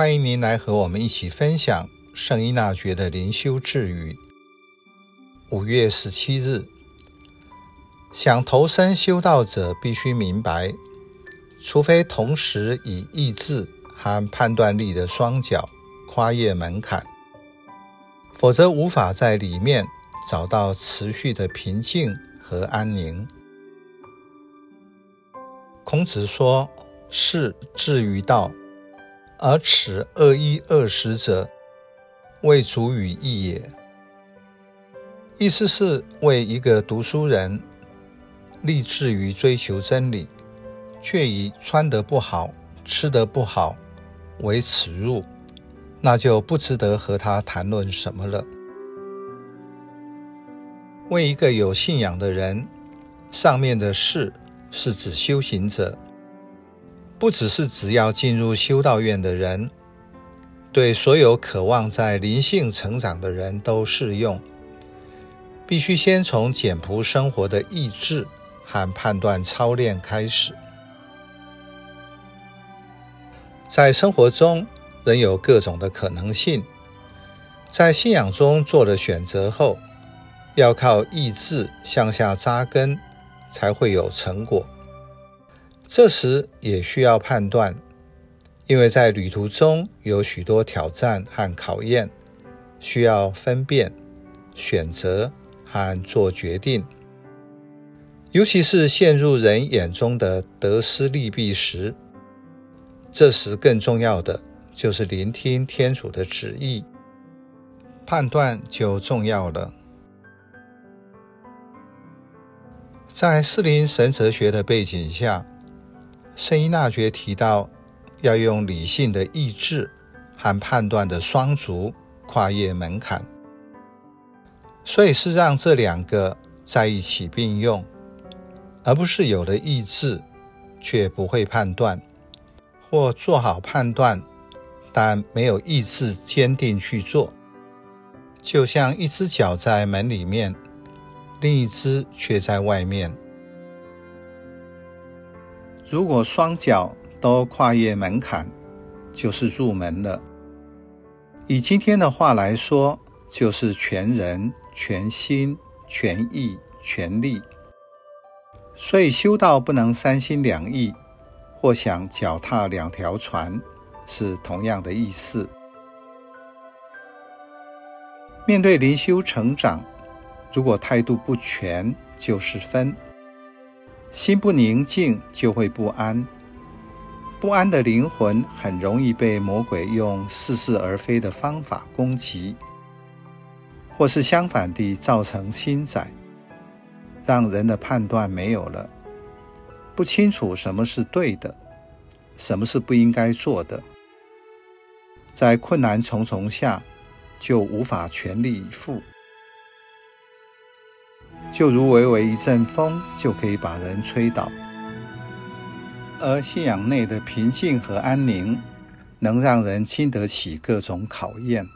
欢迎您来和我们一起分享圣依纳爵的灵修智语。五月十七日，想投身修道者必须明白，除非同时以意志和判断力的双脚跨越门槛，否则无法在里面找到持续的平静和安宁。孔子说：“是至于道。”而此二一二十者，未足与义也。意思是为一个读书人立志于追求真理，却以穿得不好、吃得不好为耻辱，那就不值得和他谈论什么了。为一个有信仰的人，上面的士是指修行者。不只是只要进入修道院的人，对所有渴望在灵性成长的人都适用。必须先从简朴生活的意志和判断操练开始。在生活中，仍有各种的可能性。在信仰中做了选择后，要靠意志向下扎根，才会有成果。这时也需要判断，因为在旅途中有许多挑战和考验，需要分辨、选择和做决定。尤其是陷入人眼中的得失利弊时，这时更重要的就是聆听天主的旨意，判断就重要了。在四灵神哲学的背景下，圣依纳爵提到，要用理性的意志和判断的双足跨越门槛，所以是让这两个在一起并用，而不是有了意志却不会判断，或做好判断但没有意志坚定去做，就像一只脚在门里面，另一只却在外面。如果双脚都跨越门槛，就是入门了。以今天的话来说，就是全人、全心、全意、全力。所以修道不能三心两意，或想脚踏两条船，是同样的意思。面对灵修成长，如果态度不全，就是分。心不宁静，就会不安。不安的灵魂很容易被魔鬼用似是而非的方法攻击，或是相反地造成心窄，让人的判断没有了，不清楚什么是对的，什么是不应该做的。在困难重重下，就无法全力以赴。就如微微一阵风，就可以把人吹倒；而信仰内的平静和安宁，能让人经得起各种考验。